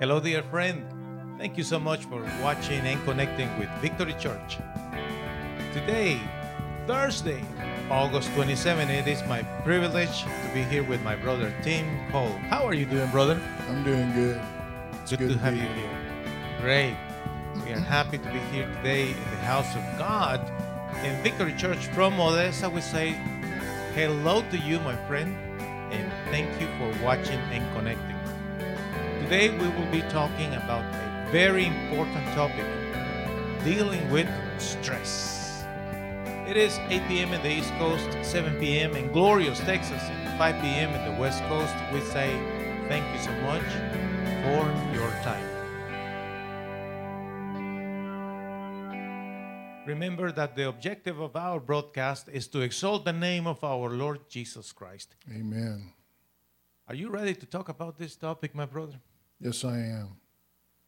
Hello, dear friend. Thank you so much for watching and connecting with Victory Church. Today, Thursday, August 27, it is my privilege to be here with my brother Tim Cole. How are you doing, brother? I'm doing good. It's Good, to have be you here. Great. We are happy to be here today in the house of God in Victory Church from Odessa. We say hello to you, my friend, and thank you for watching and connecting. Today we will be talking about a very important topic dealing with stress. It is 8 p.m. in the East Coast, 7 p.m. in glorious Texas, and 5 p.m. in the West Coast. We say thank you so much for your time. Remember that the objective of our broadcast is to exalt the name of our Lord Jesus Christ. Amen. Are you ready to talk about this topic, my brother? Yes, I am.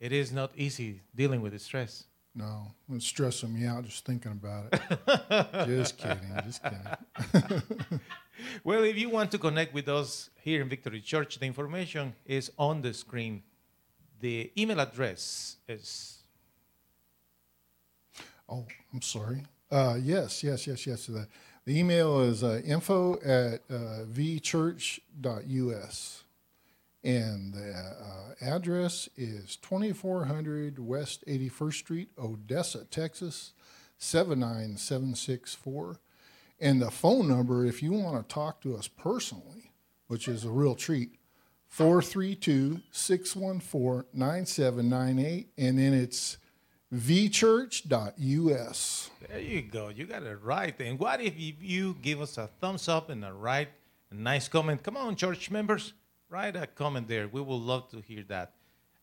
It is not easy dealing with the stress. No, it's stressing me out just thinking about it. just kidding. Just kidding. Well, if you want to connect with us here in Victory Church, the information is on the screen. The email address is Oh, I'm sorry. Uh, yes, yes, yes, yes. The, the email is uh, info at uh, vchurch.us. And the uh, address is 2400 West 81st Street, Odessa, Texas, 79764. And the phone number, if you want to talk to us personally, which is a real treat, 432 614 9798. And then it's vchurch.us. there you go. You got it right. And what if you- give us a thumbs up and a write a nice comment? Come on, church members, write a comment there. We would love to hear that.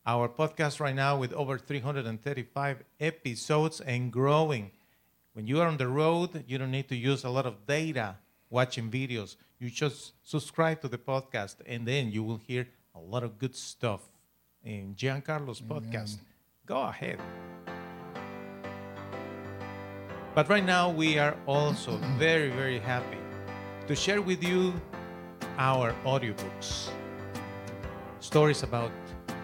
Our podcast right now with over 335 episodes and growing. When you are on the road, you don't need to use a lot of data watching videos. You just subscribe to the podcast, and then you will hear a lot of good stuff in Giancarlo's podcast. Go ahead. But right now, we are also very, very happy to share with you our audiobooks. Stories about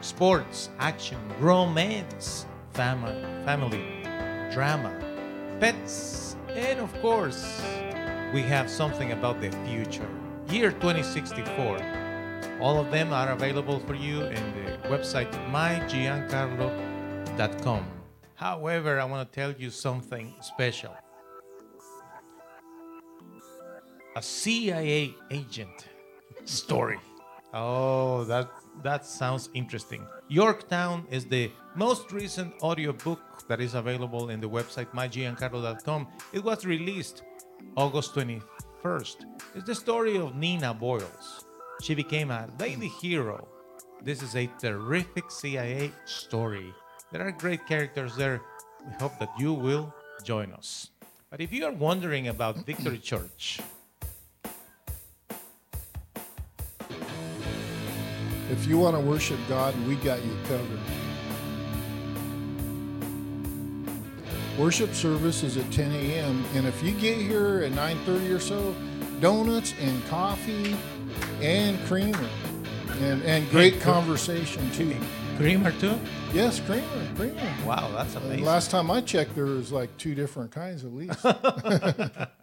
sports, action, romance, fama- family, drama, pets, and of course, we have something about the future. Year 2064. All of them are available for you in the website mygiancarlo.com. However, I want to tell you something special. A CIA agent story. Oh, that that sounds interesting. Yorktown is the most recent audiobook that is available in the website mygiancarlo.com. It was released August 21st. It's the story of Nina Boyles. She became a lady hero. This is a terrific CIA story. There are great characters there. We hope that you will join us. But if you are wondering about Victory Church, If you want to worship God, we got you covered. Worship service is at 10 a.m. And if you get here at 9:30 or so, donuts and coffee and creamer, and and great good. conversation too. Creamer too? Yes, creamer, creamer. Wow, that's And amazing. last time I checked, there was like two different kinds at least.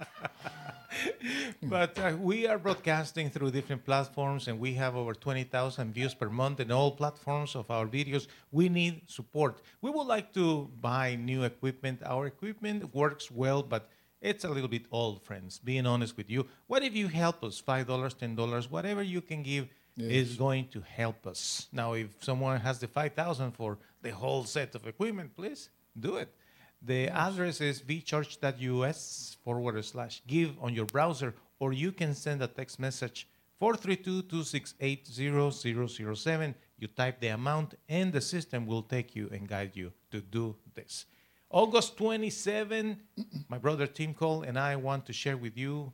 But uh, we are broadcasting through different platforms and we have over 20,000 views per month in all platforms of our videos. We need support. We would like to buy new equipment. Our equipment works well, but it's a little bit old, friends, being honest with you. What if you help us? $5, $10, whatever you can give is going to help us. Now, if someone has the 5,000 for the whole set of equipment, please do it. The address is vchurch.us forward slash give on your browser, or you can send a text message 432-268-0007. You type the amount, and the system will take you and guide you to do this. August 27, my brother Tim Cole and I want to share with you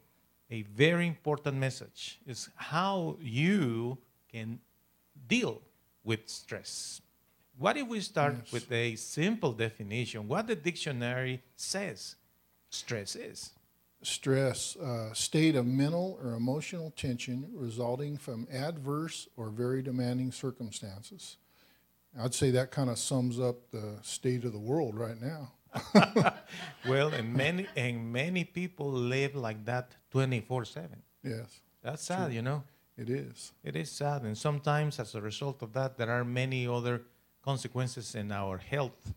a very important message. Is how you can deal with stress. What if we start Yes. with a simple definition? What the dictionary says stress is. Stress, uh, state of mental or emotional tension resulting from adverse or very demanding circumstances. I'd say that kind of sums up the state of the world right now. well, and many and many people live like that 24/7. Yes, That's sad, you know. it is. It is sad, and sometimes as a result of that, there are many other consequences in our health,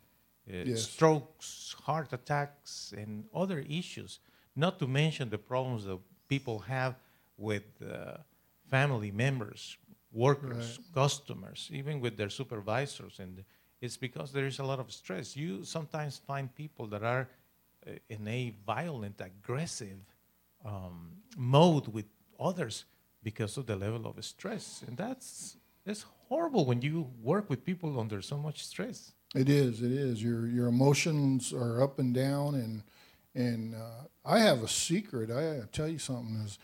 uh, Yes. strokes, heart attacks, and other issues. Not to mention the problems that people have with uh, family members, workers, customers, even with their supervisors, and it's because there is a lot of stress. You sometimes find people that are uh, in a violent, aggressive um, mode with others because of the level of stress, and that's that's horrible when you work with people under so much stress. It is. It is. Your your emotions are up and down, and and uh, I have a secret. I gotta tell you something is,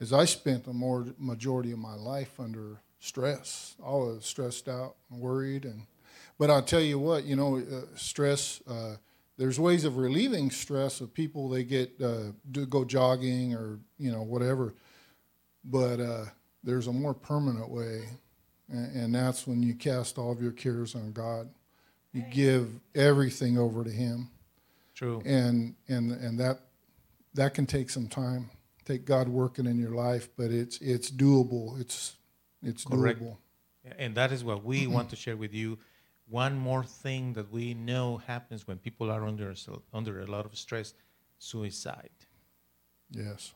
is I spent the more majority of my life under stress. I was stressed out, and worried, and but I'll tell you what. You know, uh, stress. Uh, there's ways of relieving stress of people. They get uh, do go jogging or you know whatever, but uh, there's a more permanent way, and, and that's when you cast all of your cares on God you give everything over to him True. and and and that that can take some time take god working in your life but it's it's doable it's it's Correct. doable And that is what we mm-hmm. want to share with you. One more thing that we know happens when people are under under a lot of stress: suicide. yes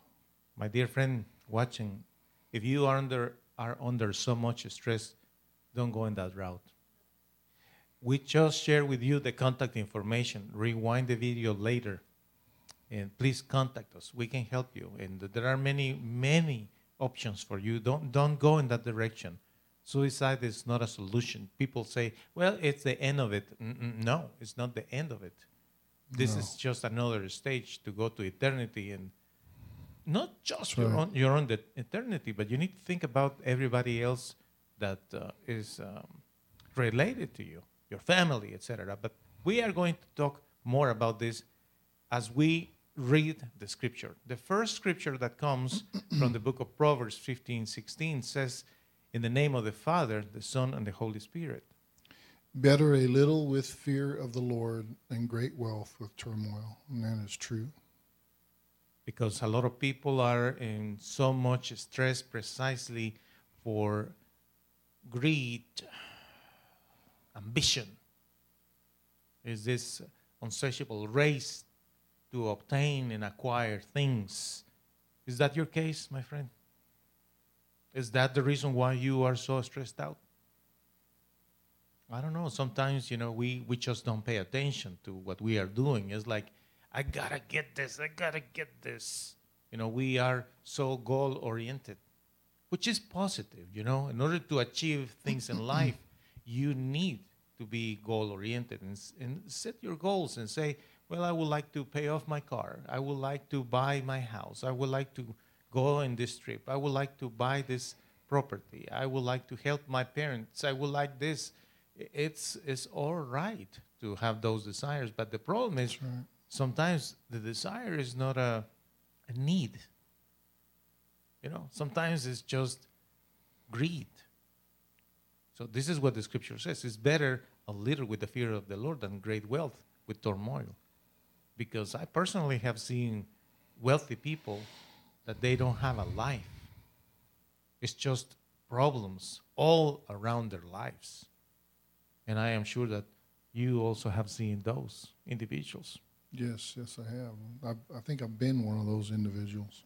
My dear friend watching, if you are under are under so much stress, don't go in that route. We just share with you the contact information. Rewind the video later, and please contact us. We can help you, and there are many many options for you. Don't don't go in that direction. Suicide is not a solution. People say, "Well, it's the end of it." Mm-mm, No, it's not the end of it. This No. is just another stage to go to eternity and not just your own your own de- eternity, but you need to think about everybody else that uh, is um, related to you, your family, etc. But we are going to talk more about this as we read the scripture. The first scripture that comes from the book of Proverbs 15, 16 says, "In the name of the Father, the Son, and the Holy Spirit." better a little with fear of the lord than great wealth with turmoil and that is true because a lot of people are in so much stress precisely for greed, ambition. Is this unsatiable race to obtain and acquire things? Is that your case, my friend? Is that the reason why you are so stressed out? I don't know. Sometimes, you know, we, we just don't pay attention to what we are doing. It's like, I gotta get this, I gotta get this. You know, we are so goal oriented, which is positive, you know. In order to achieve things in life, you need to be goal oriented and, and set your goals and say, well, I would like to pay off my car. I would like to buy my house. I would like to go on this trip. I would like to buy this property. I would like to help my parents. I would like this. It's, it's all right to have those desires, but the problem is right. sometimes the desire is not a, a need. You know, sometimes it's just greed. So this is what the scripture says. It's better a little with the fear of the Lord than great wealth with turmoil. Because I personally have seen wealthy people that they don't have a life. It's just problems all around their lives. And I am sure that you also have seen those individuals. yes yes i have I, I think i've been one of those individuals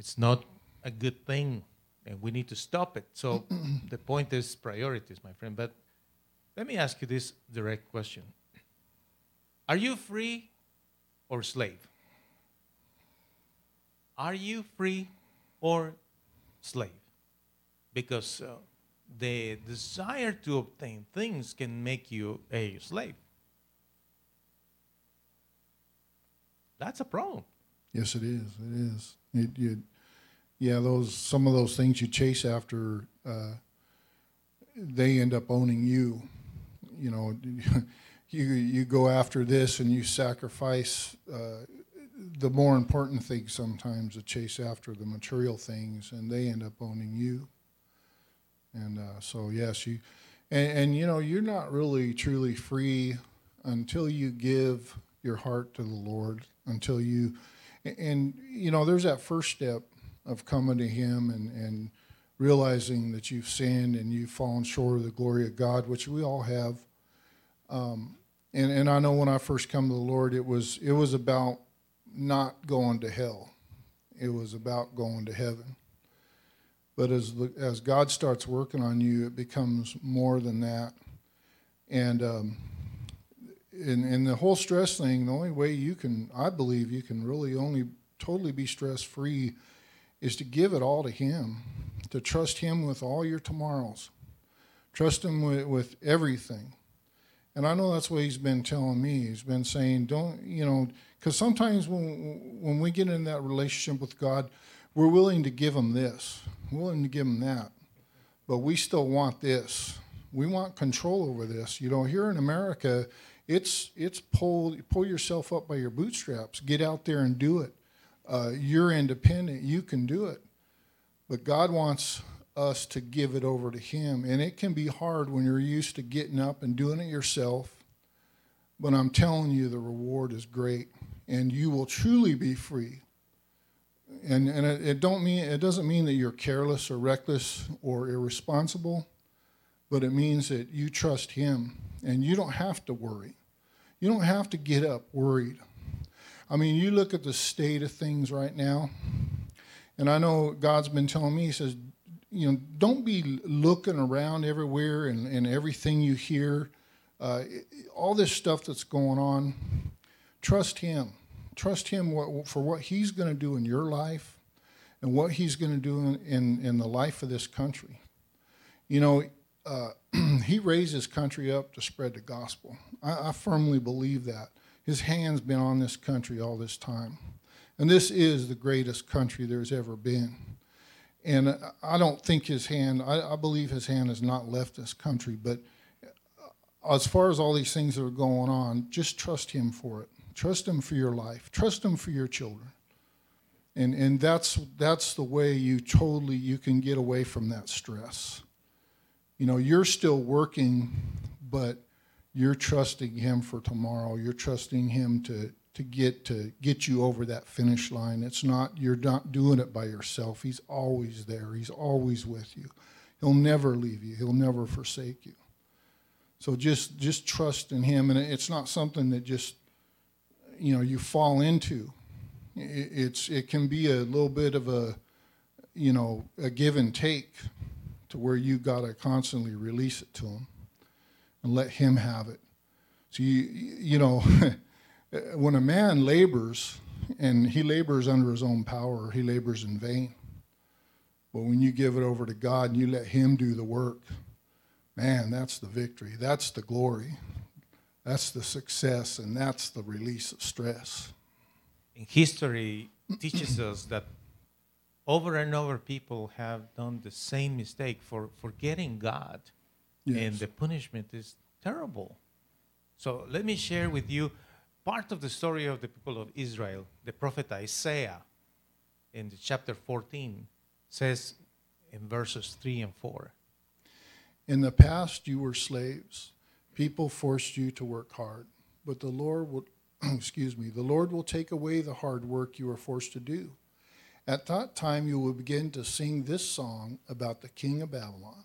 it's not a good thing and we need to stop it. So the point is priorities my friend. But let me ask you this direct question. Are you free or slave? Are you free or slave? Because uh, the desire to obtain things can make you a slave. That's a problem. Yes, it is. It is. It, you, yeah, those some of those things you chase after, uh, they end up owning you. You know, you you go after this and you sacrifice uh, the more important things sometimes to chase after the material things, and they end up owning you. And uh, So yes, you, and, and you know you're not really truly free until you give your heart to the Lord. Until you, and you know there's that first step of coming to Him and and realizing that you've sinned and you've fallen short of the glory of God, which we all have. Um, and and I know when I first come to the Lord, it was it was about not going to hell. It was about going to heaven. But as the, as God starts working on you, it becomes more than that. And um, in in the whole stress thing, the only way you can, I believe, you can really only totally be stress free, is to give it all to Him, to trust Him with all your tomorrows, trust Him with, with everything. And I know that's what He's been telling me. He's been saying, don't you know because sometimes when, when we get in that relationship with God, we're willing to give Him this, willing to give Him that, but we still want this. We want control over this. You know, here in America, it's it's pull pull yourself up by your bootstraps. Get out there and do it. Uh, you're independent. You can do it. But God wants us to give it over to Him, and it can be hard when you're used to getting up and doing it yourself. But I'm telling you, the reward is great and you will truly be free. And, and it, it, don't mean, it doesn't mean that you're careless or reckless or irresponsible, but it means that you trust Him and you don't have to worry. You don't have to get up worried. I mean, you look at the state of things right now, and I know God's been telling me, He says, you know, don't be looking around everywhere and, and everything you hear, uh, all this stuff that's going on. Trust Him. Trust Him for what He's going to do in your life and what He's going to do in, in, in, the life of this country. You know, uh, He raised His country up to spread the gospel. I, I firmly believe that. His hand's been on this country all this time. And this is the greatest country there's ever been. And I don't think his hand, I, I, believe his hand has not left this country. But as far as all these things that are going on, just trust him for it. Trust Him for your life. Trust Him for your children. And, and that's, that's the way you totally, you can get away from that stress. You know, you're still working, but you're trusting Him for tomorrow. You're trusting Him to, to get to get you over that finish line. It's not you're not doing it by yourself. He's always there. He's always with you. He'll never leave you. He'll never forsake you. So just just trust in him and it's not something that just you know you fall into. It's it can be a little bit of a you know a give and take to where you got to constantly release it to him and let him have it. So you you know when a man labors and he labors under his own power, he labors in vain. But when you give it over to God and you let him do the work, man, that's the victory. That's the glory. That's the success, and that's the release of stress. In history teaches us that over and over people have done the same mistake for forgetting God, yes. and the punishment is terrible. So let me share with you part of the story of the people of Israel. The prophet Isaiah in chapter 14 says in verses 3 and 4 In the past, you were slaves People forced you to work hard, but the Lord will, excuse me, the Lord will take away the hard work you are forced to do. At that time, you will begin to sing this song about the king of Babylon.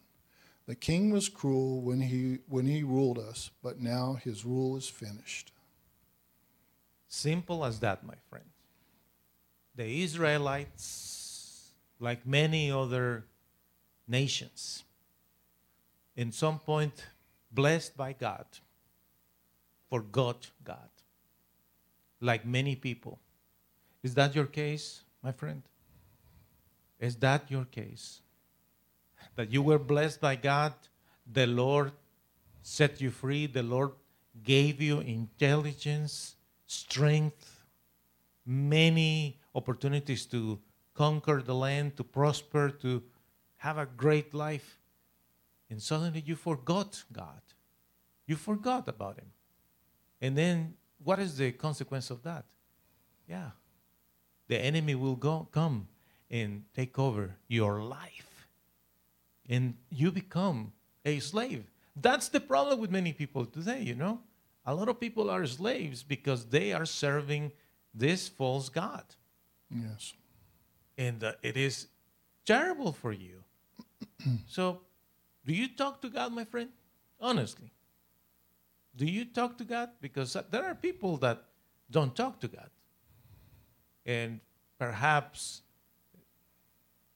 The king was cruel when he, when he ruled us, but now his rule is finished. Simple as that, my friend. The Israelites, like many other nations, in some point blessed by God, forgot God, like many people. Is that your case, my friend? Is that your case? That you were blessed by God, the Lord set you free, the Lord gave you intelligence, strength, many opportunities to conquer the land, to prosper, to have a great life and suddenly you forgot God. You forgot about Him. And then what is the consequence of that? Yeah. The enemy will go, come and take over your life. And you become a slave. That's the problem with many people today, you know? A lot of people are slaves because they are serving this false God. Yes. And uh, it is terrible for you. so, do you talk to God, my friend? Honestly. Do you talk to God? Because uh, there are people that don't talk to God. And perhaps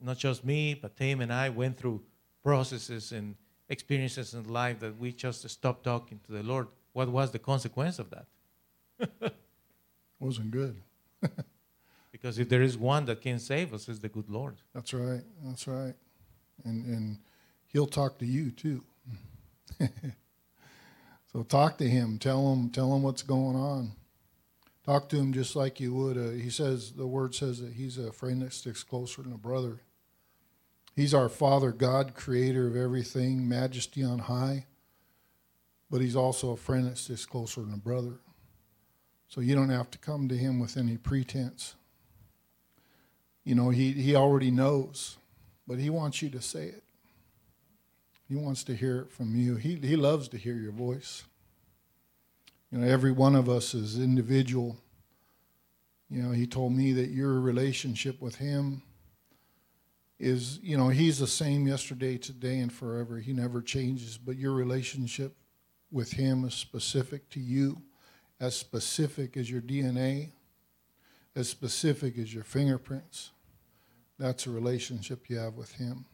not just me, but Tim and I went through processes and experiences in life that we just stopped talking to the Lord. What was the consequence of that? Wasn't good. because if there is one that can save us, it's the good Lord. That's right. That's right. And and he'll talk to you too. so talk to him. Tell him. Tell him what's going on. Talk to him just like you would. Uh, he says the word says that he's a friend that sticks closer than a brother. He's our Father God, creator of everything, majesty on high. But he's also a friend that sticks closer than a brother. So you don't have to come to him with any pretense. You know, he, he already knows, but he wants you to say it. He wants to hear it from you. He, he loves to hear your voice. You know, every one of us is individual. You know, he told me that your relationship with him is, you know, he's the same yesterday, today, and forever. He never changes, but your relationship with him is specific to you, as specific as your DNA, as specific as your fingerprints. That's a relationship you have with him.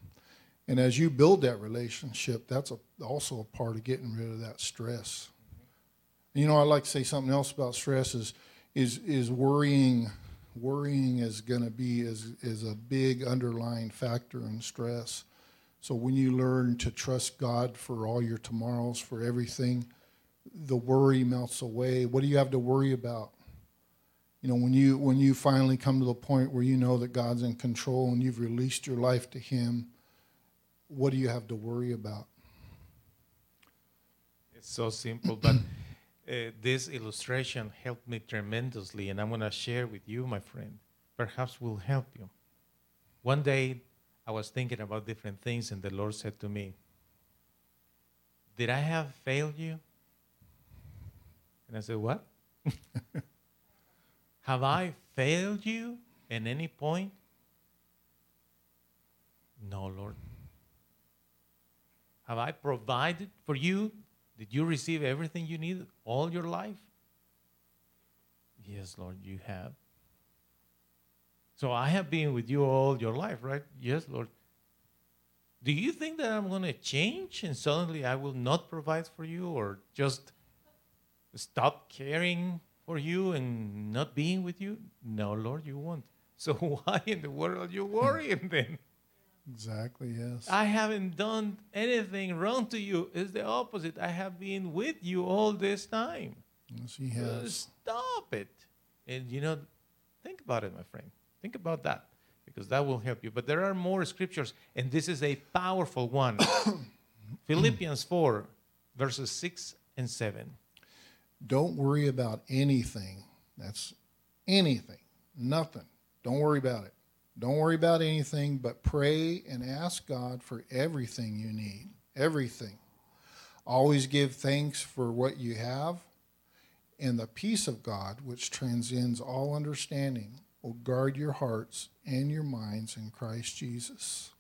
And as you build that relationship, that's a, also a part of getting rid of that stress. You know, I'd like to say something else about stress is is is worrying worrying is going to be is is a big underlying factor in stress. So when you learn to trust God for all your tomorrows, for everything, the worry melts away. What do you have to worry about? You know, when you when you finally come to the point where you know that God's in control and you've released your life to him, what do you have to worry about? It's so simple, but uh, this illustration helped me tremendously, and I'm going to share with you, my friend. Perhaps will help you. One day, I was thinking about different things, and the Lord said to me, Did I have failed you? And I said, What? have I failed you at any point? No, Lord. Have I provided for you did you receive everything you needed all your life? Yes, Lord, you have. So I have been with you all your life, right? Yes, Lord. Do you think that I'm going to change and suddenly I will not provide for you or just stop caring for you and not being with you? No, Lord, you won't. So why in the world are you worrying then? Exactly, yes. I haven't done anything wrong to you. It's the opposite. I have been with you all this time. Yes, he has. Uh, stop it. And you know, think about it, my friend. Think about that because that will help you. But there are more scriptures, and this is a powerful one. Philippians 4, verses 6 and 7. Don't worry about anything. That's anything, nothing. Don't worry about it. Don't worry about anything, but pray and ask God for everything you need. Everything. Always give thanks for what you have, and the peace of God, which transcends all understanding, will guard your hearts and your minds in Christ Jesus.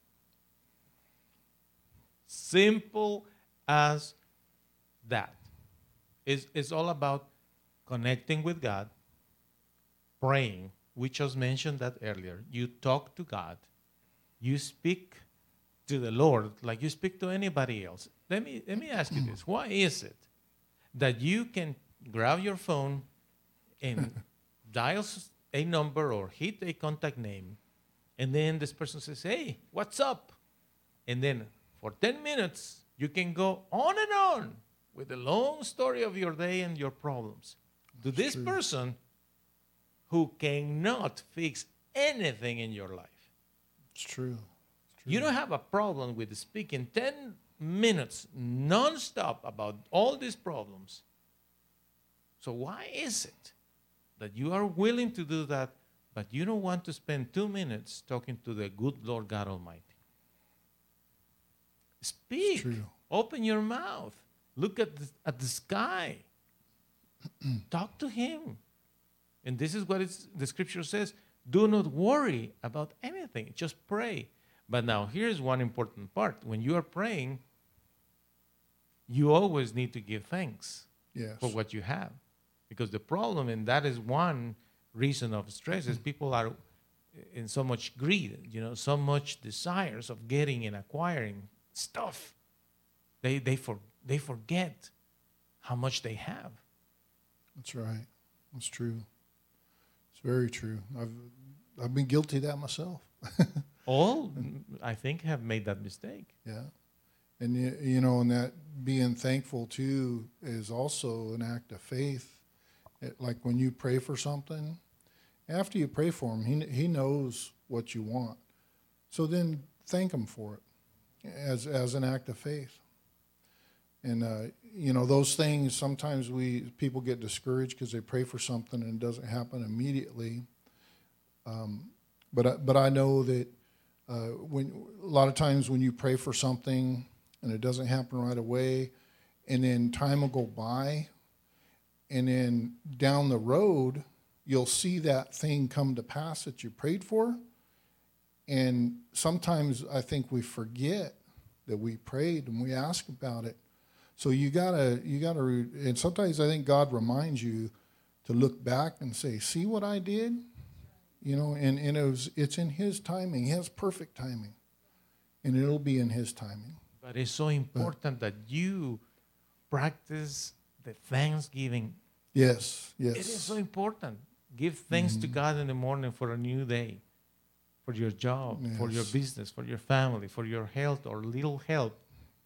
Simple as that. It's, it's all about connecting with God, praying, we just mentioned that earlier. You talk to God, you speak to the Lord like you speak to anybody else. Let me, let me ask you this why is it that you can grab your phone and dial a number or hit a contact name, and then this person says, Hey, what's up? And then for 10 minutes, you can go on and on with the long story of your day and your problems. To this true. person, who cannot fix anything in your life. It's true. It's true. You don't have a problem with speaking 10 minutes nonstop about all these problems. So, why is it that you are willing to do that, but you don't want to spend two minutes talking to the good Lord God Almighty? Speak. Open your mouth. Look at the, at the sky. Talk to him. And this is what it's, the scripture says do not worry about anything, just pray. But now, here's one important part. When you are praying, you always need to give thanks Yes. for what you have. Because the problem, and that is one reason of stress, is people are in so much greed, you know, so much desires of getting and acquiring stuff. They, they, for, they forget how much they have. That's right. That's true. Very true. I've I've been guilty of that myself. All, I think, have made that mistake. Yeah. And you, you know, and that being thankful too is also an act of faith. It, like when you pray for something, after you pray for him, he he knows what you want. So then thank him for it as as an act of faith. And uh, you know those things. Sometimes we people get discouraged because they pray for something and it doesn't happen immediately. Um, but I, but I know that uh, when a lot of times when you pray for something and it doesn't happen right away, and then time will go by, and then down the road you'll see that thing come to pass that you prayed for, and sometimes I think we forget that we prayed and we ask about it. So you gotta you gotta and sometimes I think God reminds you to look back and say, "See what I did." You know, and, and it was, it's in His timing. He has perfect timing, and it'll be in His timing. But it's so important that you practice the thanksgiving. Yes, yes. It is so important. Give thanks to mm-hmm. God in the morning for a new day, for your job, for your business, for your family, for your health or little help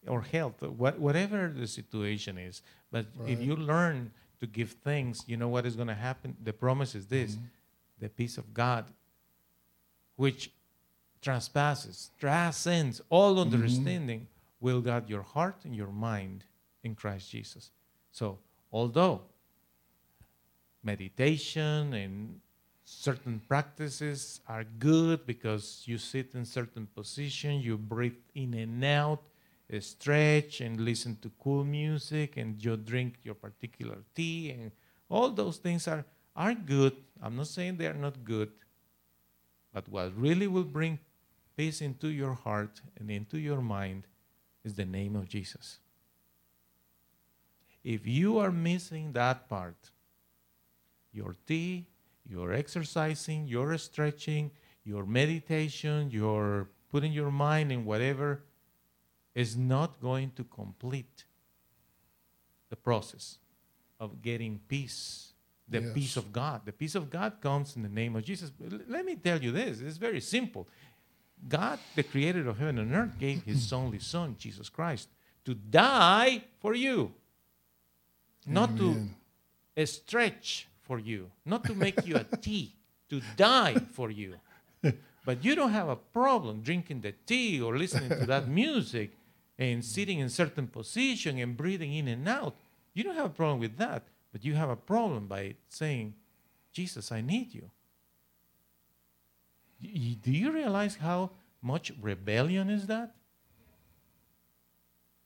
or health, what, whatever the situation is. But if you learn to give thanks, you know what is going to happen? The promise is this mm-hmm. the peace of God, which trespasses, transcends all mm-hmm. understanding, will guard your heart and your mind in Christ Jesus. So, although meditation and certain practices are good because you sit in certain position, you breathe in and out, stretch and listen to cool music, and you drink your particular tea, and all those things are are good. I'm not saying they are not good, but what really will bring peace into your heart and into your mind is the name of Jesus. If you are missing that part, your tea, your exercising, your stretching, your meditation, your putting your mind in whatever is not going to complete the process of getting peace, the Yes. peace of God. The peace of God comes in the name of Jesus. Let me tell you this it's very simple. God, the creator of heaven and earth, gave his only son, Jesus Christ, to die for you, not to Amen. a stretch for you, not to make you a tea, to die for you. But you don't have a problem drinking the tea or listening to that music and sitting in certain position and breathing in and out. You don't have a problem with that, but you have a problem by saying, Jesus, I need you. Do you realize how much rebellion is that?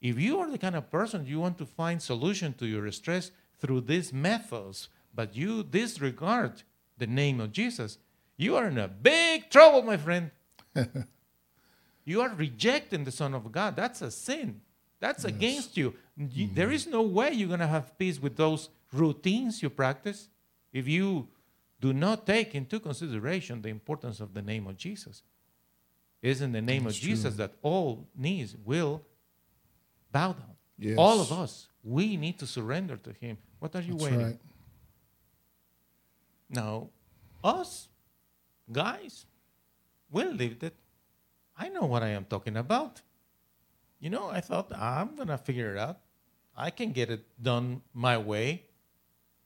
If you are the kind of person you want to find solution to your stress through these methods, but you disregard the name of Jesus, you are in a big trouble, my friend. you are rejecting the Son of God. That's a sin. That's against you. You- There mm-hmm. is no way you're going to have peace with those routines you practice if you do not take into consideration the importance of the name of Jesus. It is in the name That's of Jesus that all knees will bow down. Yes. All of us, we need to surrender to Him. What are you That's waiting? right. Now, us guys, we lived it. I know what I am talking about. You know, I thought I'm gonna figure it out. I can get it done my way.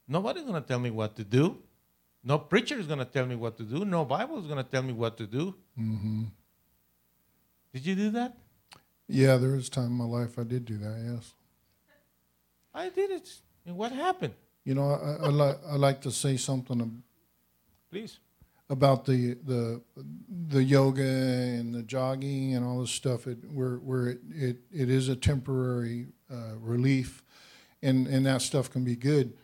Nobody's gonna tell me what to do. No preacher is gonna tell me what to do. No Bible is gonna tell me what to do. hmm Did you do that? Yeah, there was a time in my life I did do that. Yes. I did it. And what happened? You know, I, I like I like to say something. Please. About the the the yoga and the jogging and all this stuff. It where where it it, it is a temporary uh, relief, and and that stuff can be good.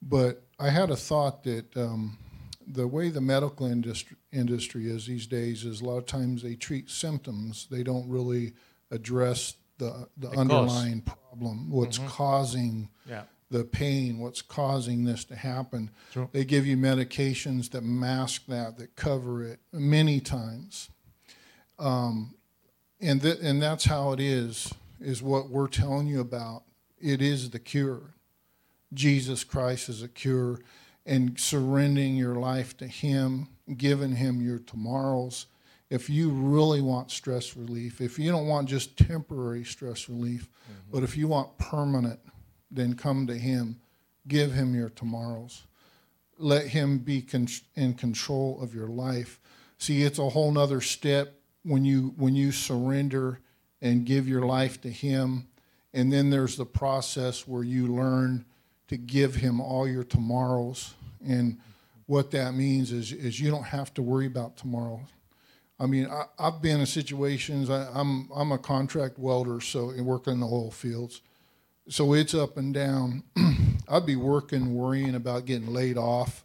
But I had a thought that um, the way the medical industry industry is these days is a lot of times they treat symptoms. They don't really address the the, cause. underlying problem, what's Mhm. causing Yeah. The pain, what's causing this to happen. True. They give you medications that mask that, that cover it many times. Um, and, th- and that's how it is, is what we're telling you about. It is the cure. Jesus Christ is a cure. And surrendering your life to Him, giving Him your tomorrows. If you really want stress relief, if you don't want just temporary stress relief, but if you want permanent, then come to Him. Give Him your tomorrows. Let Him be in control of your life. See, it's a whole nother step when you when you surrender and give your life to Him, and then there's the process where you learn to give Him all your tomorrows. And what that means is is you don't have to worry about tomorrow. I mean, I, I've been in situations. I, I'm I'm a contract welder, so and work in the oil fields so it's up and down. I'd be working, worrying about getting laid off,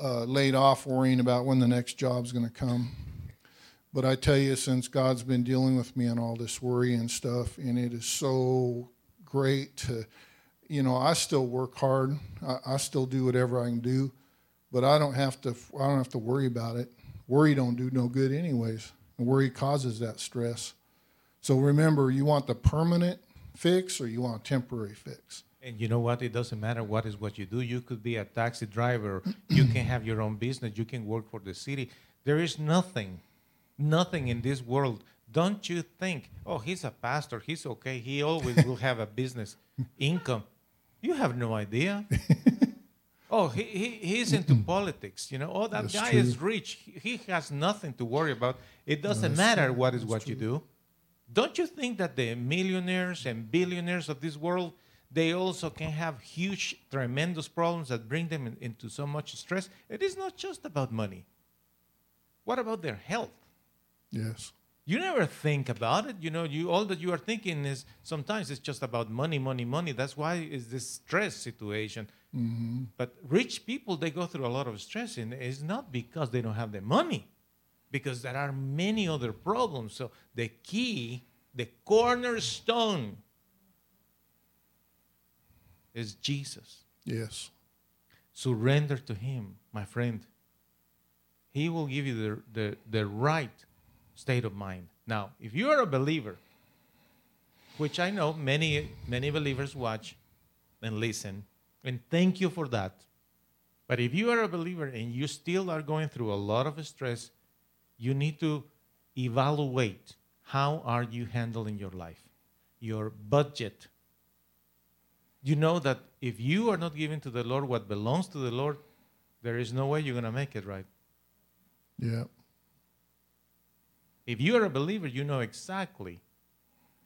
uh, laid off, worrying about when the next job's going to come. But I tell you, since God's been dealing with me on all this worry and stuff, and it is so great to, you know, I still work hard. I, I still do whatever I can do, but I don't have to. I don't have to worry about it. Worry don't do no good, anyways. And worry causes that stress. So remember, you want the permanent fix or you want a temporary fix. And you know what? It doesn't matter what is what you do. You could be a taxi driver. you can have your own business. You can work for the city. There is nothing, nothing in this world. Don't you think? Oh, he's a pastor. He's okay. He always will have a business income. You have no idea. oh, he, he he's into politics. You know. Oh, that That's guy true. is rich. He, has nothing to worry about. It doesn't that's matter true. what is That's what you do. Don't you think that the millionaires and billionaires of this world, they also can have huge, tremendous problems that bring them in- into so much stress? It is not just about money. What about their health? Yes. You never think about it. You know, you all that you are thinking is sometimes it's just about money, money, money. That's why is this stress situation. hmm But rich people, they go through a lot of stress, and it's not because they don't have the money, because there are many other problems. So the key, the cornerstone, is Jesus. Yes. Surrender to Him, my friend. He will give you the, the, the right state of mind. Now, if you are a believer, which I know many many believers watch and listen, and thank you for that. But if you are a believer and you still are going through a lot of stress, you need to evaluate how are you handling your life, your budget. You know that if you are not giving to the Lord what belongs to the Lord, there is no way you're going to make it right. Yeah. If you are a believer, you know exactly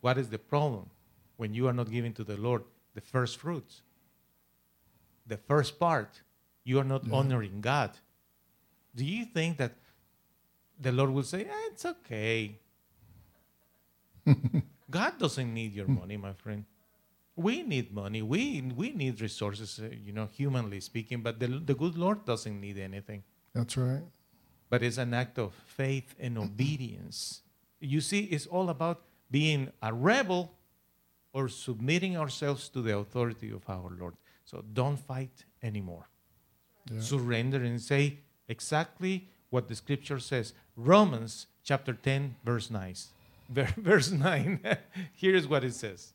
what is the problem when you are not giving to the Lord the first fruits. The first part, you are not Yeah. honoring God. Do you think that the Lord will say, "Eh, it's okay? God doesn't need your money, my friend. We need money. We, we need resources, uh, you know, humanly speaking, but the, the good Lord doesn't need anything That's right. but it's an act of faith and obedience. You see, it's all about being a rebel or submitting ourselves to the authority of our Lord. So don't fight anymore. Yeah. Surrender and say exactly what the scripture says. Romans chapter 10, verse 9. Verse 9. Here's what it says.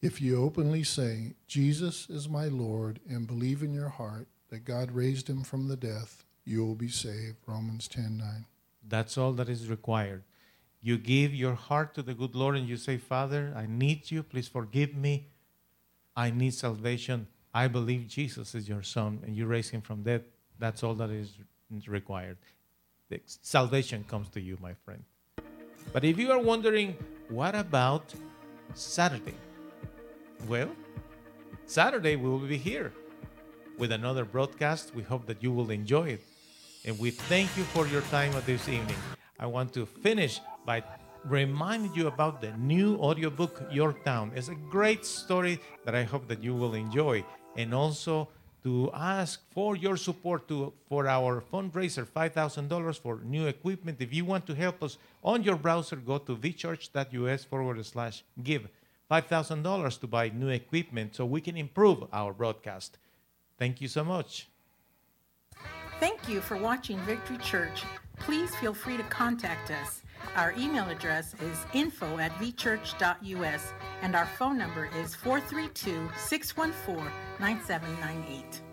If you openly say, Jesus is my Lord, and believe in your heart that God raised him from the death, you will be saved. Romans 10 9. That's all that is required. You give your heart to the good Lord and you say, Father, I need you. Please forgive me. I need salvation. I believe Jesus is your son and you raise him from death. That's all that is required. The salvation comes to you, my friend. But if you are wondering, what about Saturday? Well, Saturday we will be here with another broadcast. We hope that you will enjoy it. And we thank you for your time this evening. I want to finish by reminding you about the new audiobook Yorktown. It's a great story that I hope that you will enjoy. And also to ask for your support to for our fundraiser $5000 for new equipment if you want to help us on your browser go to vchurch.us forward slash give $5000 to buy new equipment so we can improve our broadcast thank you so much Thank you for watching Victory Church. Please feel free to contact us. Our email address is info at vchurch.us and our phone number is 432 614 9798.